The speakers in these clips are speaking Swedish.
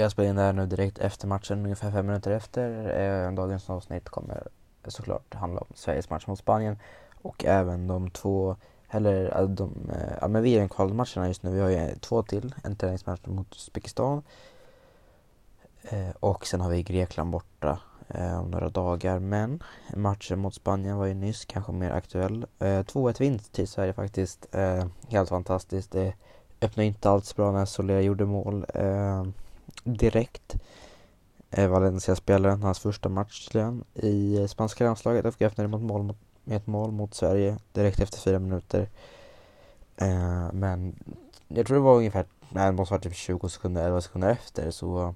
Jag spelar in det här nu direkt efter matchen, ungefär fem minuter efter. Eh, dagens avsnitt kommer såklart handla om Sveriges match mot Spanien och även de två, eller eh, de, eh, ja men VM-kvalmatcherna just nu. Vi har ju två till, en träningsmatch mot Uzbekistan och sen har vi Grekland borta om några dagar. Men matchen mot Spanien var ju nyss kanske mer aktuell. 2-1 vinst till Sverige faktiskt. Helt fantastiskt. Det öppnade inte alls bra när Solera gjorde mål direkt. Eh, Valencia-spelaren, hans första match i eh, spanska landslaget FK öppnade mot mål mot, med ett mål mot Sverige direkt efter fyra minuter. Eh, men jag tror det var ungefär, nej det måste varit typ 20 sekunder, 11 sekunder efter så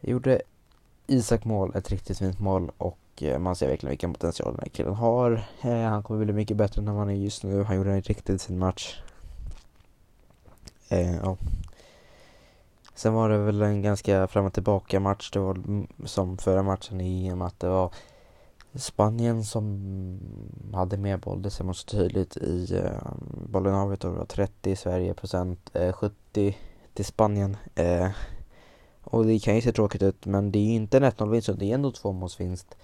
gjorde Isak mål, ett riktigt fint mål och eh, man ser verkligen vilken potential den här killen har. Eh, han kommer bli mycket bättre än vad han är just nu. Han gjorde en riktigt fin match. Eh, ja. Sen var det väl en ganska fram och tillbaka match. Det var som förra matchen i EM att det var Spanien som hade mer boll. Det ser man så tydligt i eh, bollinnehavet. Det var 30 Sverige procent, eh, 70 till Spanien. Eh, och det kan ju se tråkigt ut men det är ju inte en 1-0 vinst det är ändå tvåmålsvinst.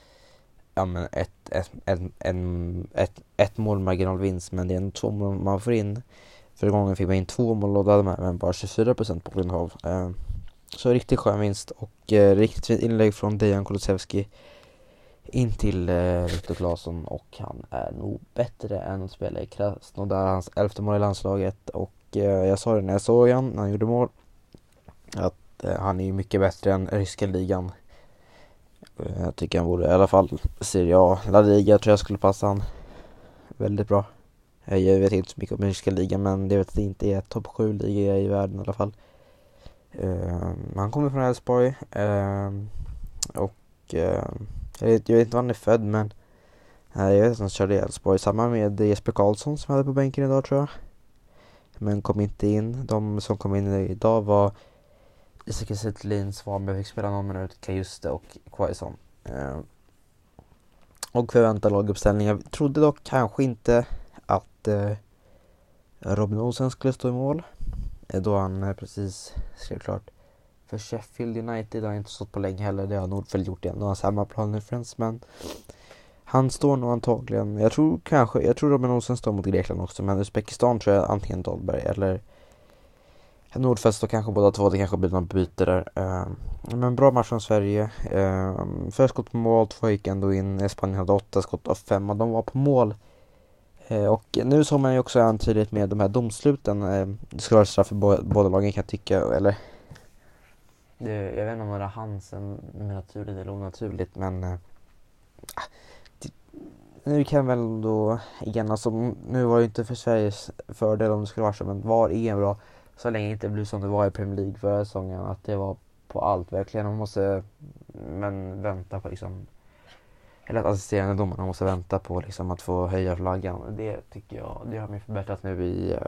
Ja men ett, ett, en, en, ett, ett målmarginalvinst men det är ändå två mål man får in. Förra gången fick man in två mål och då hade man även bara 24% på bolinnehav. Eh, så riktigt skön vinst och eh, riktigt fint inlägg från Dejan Kulusevski in till eh, Viktor Claesson och han är nog bättre än att spela i Krasnodar, hans elfte mål i landslaget och eh, jag sa det när jag såg han när han gjorde mål att Eh, han är ju mycket bättre än ryska ligan. Eh, jag tycker han borde i alla fall Serie A, La Liga tror jag skulle passa han väldigt bra. Eh, jag vet inte så mycket om ryska ligan men det vet att det inte är topp 7 liga i världen i alla fall. Eh, han kommer från Elfsborg eh, och jag vet, jag vet inte var han är född men jag vet att han körde i Elfsborg. Samma med Jesper Karlsson som hade på bänken idag tror jag. Men kom inte in. De som kom in idag var Isak Kiese Svanberg fick spela någon minut, Kajuste och Quaison. Och förväntad laguppställning. Jag trodde dock kanske inte att eh, Robin Olsen skulle stå i mål. Eh, då han eh, precis skrev klart för Sheffield United. har han inte stått på länge heller. Det har Nordfeldt gjort igen. Då har han samma plan Friends. Men han står nog antagligen. Jag tror kanske, jag tror Robin Olsen står mot Grekland också. Men Uzbekistan tror jag antingen Dahlberg eller Nordfeldt står kanske båda två, det kanske blir något byte där. Eh, men bra match från Sverige. Eh, uh, skott på mål, två gick ändå in. Spanien hade åtta skott av fem och de var på mål. Eh, och nu såg man ju också en tydlighet med de här domsluten. Eh, det ska vara straff för båda lagen kan jag tycka, eller det, jag vet inte om det var Hansen naturligt eller onaturligt men Äh, det, nu kan väl då igen alltså nu var det inte för Sveriges fördel om det skulle vara så men VAR är bra så länge det inte blir som det var i Premier League förra säsongen. Att det var på allt verkligen. Man måste men vänta på liksom eller att assisterande domarna måste vänta på liksom att få höja flaggan. Det tycker jag, det har mig förbättrat nu i eh,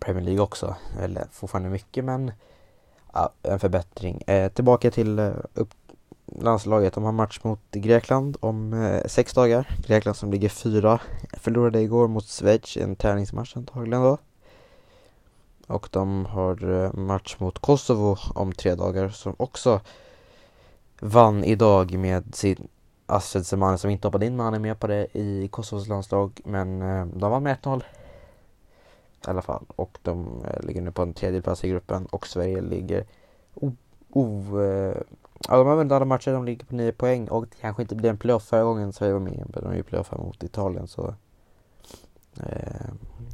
Premier League också. Eller fortfarande mycket men ja, en förbättring. Eh, tillbaka till eh, upp landslaget. De har match mot Grekland om eh, sex dagar. Grekland som ligger fyra. Förlorade igår mot Schweiz, en träningsmatch antagligen då. Och de har eh, match mot Kosovo om tre dagar som också vann idag med sin Astrid Semane som inte hoppade in men han är med på det i Kosovos landslag. Men eh, de vann med 1-0. I alla fall. Och de eh, ligger nu på en tredje plats i gruppen och Sverige ligger o... o eh, ja, de har vunnit alla matcher, de ligger på 9 poäng och det kanske inte blir en playoff förra gången Sverige var med. Men de är ju playoff mot Italien så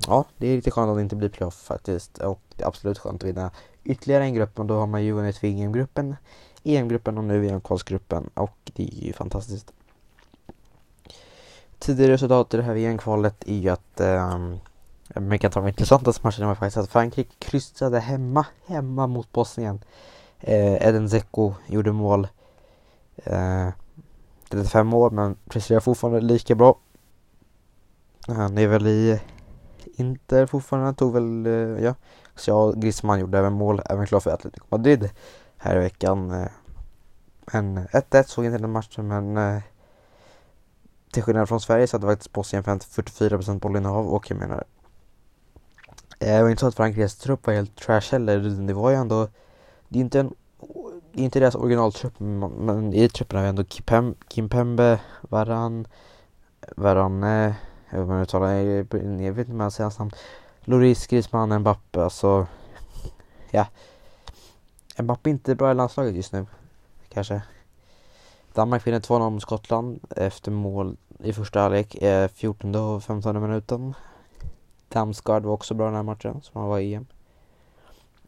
ja, det är lite skönt att det inte blir playoff faktiskt och det är absolut skönt att vinna ytterligare en grupp och då har man ju vunnit VM-gruppen, EM-gruppen och nu VM-kvalsgruppen och det är ju fantastiskt. Tidigare resultat i det här VM-kvalet är ju att eh, man kan ta de intressantaste matcherna var faktiskt att Frankrike kryssade hemma, hemma mot Bosnien. Eh, Eden Zeko gjorde mål. Eh, 35 år men presterar fortfarande lika bra han är väl i Inter fortfarande. Han tog väl, eh, ja. Så jag Griezmann gjorde även mål, även klar för Atletico Madrid här i veckan. Eh, men 1-1 såg inte den matchen men eh, till skillnad från Sverige så hade faktiskt Bosnien 44% bollinnehav och jag menar eh, det var inte så att Frankrikes trupp var helt trash heller. Det var ju ändå det är inte en det är inte deras originaltrupp men i truppen har vi ändå Kimpem, Kimpembe, Varan, Varane, jag vet inte uttalar jag vet inte om jag säger hans namn. Loris, Griezmann, Mbappe, alltså ja. Mbappe är inte bra i landslaget just nu, kanske. Danmark vinner 2-0 mot Skottland efter mål i första halvlek, eh, 14 och 15 minuten. Damsgaard var också bra den här matchen, som han var i EM.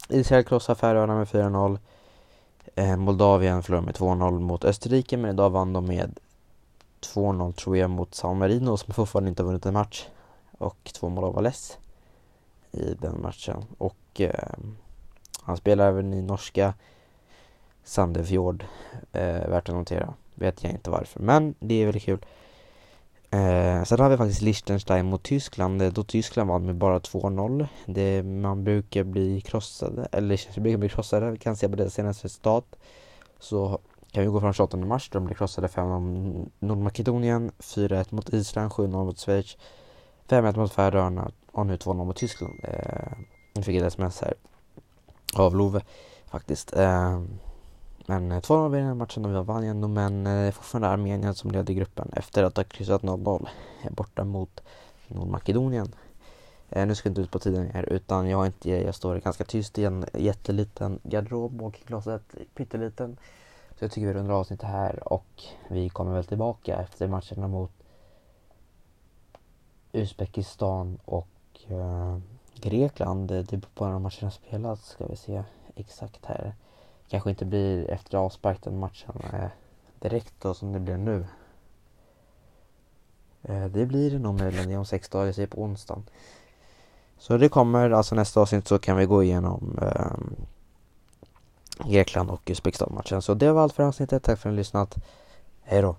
Israel krossar Färöarna med 4-0. Eh, Moldavien förlorade med 2-0 mot Österrike, men idag vann de med 2-0 tror jag mot San Marino som fortfarande inte har vunnit en match. Och två mål av Valles i den matchen. Och eh, han spelar även i norska Sandefjord. Eh, värt att notera. Vet jag inte varför, men det är väldigt kul. Eh, sen har vi faktiskt Liechtenstein mot Tyskland, eh, då Tyskland vann med bara 2-0. Man brukar bli krossade, eller brukar bli krossade, vi kan se på det senaste resultat. Så kan vi gå från 28 mars, då de blir krossade 5-0 Nordmakedonien, 4-1 mot Island, 7-0 mot Schweiz, 5-1 mot Färöarna och nu 2-0 mot Tyskland. Eh, nu fick jag ett sms här av Love faktiskt. Eh, men eh, 2-0 vinner den matchen och vi vann ändå men eh, det eh, fortfarande Armenien som leder gruppen efter att ha kryssat 0-0 eh, borta mot Nordmakedonien. Eh, nu ska jag inte ut på tiden här utan jag, inte, jag står ganska tyst i en jätteliten garderob och glaset pytteliten. Så jag tycker vi rundar avsnittet här och vi kommer väl tillbaka efter matcherna mot Uzbekistan och eh, Grekland. Det beror på när matcherna spelats, ska vi se exakt här kanske inte blir efter avspark den matchen eh, direkt då som det blir nu. Eh, det blir det nog möjligen om sex dagar, säger på onsdagen. Så det kommer, alltså nästa avsnitt så kan vi gå igenom eh, Grekland och Uzbekistan-matchen. Så det var allt för avsnittet. Tack för att ni har lyssnat. Hej då!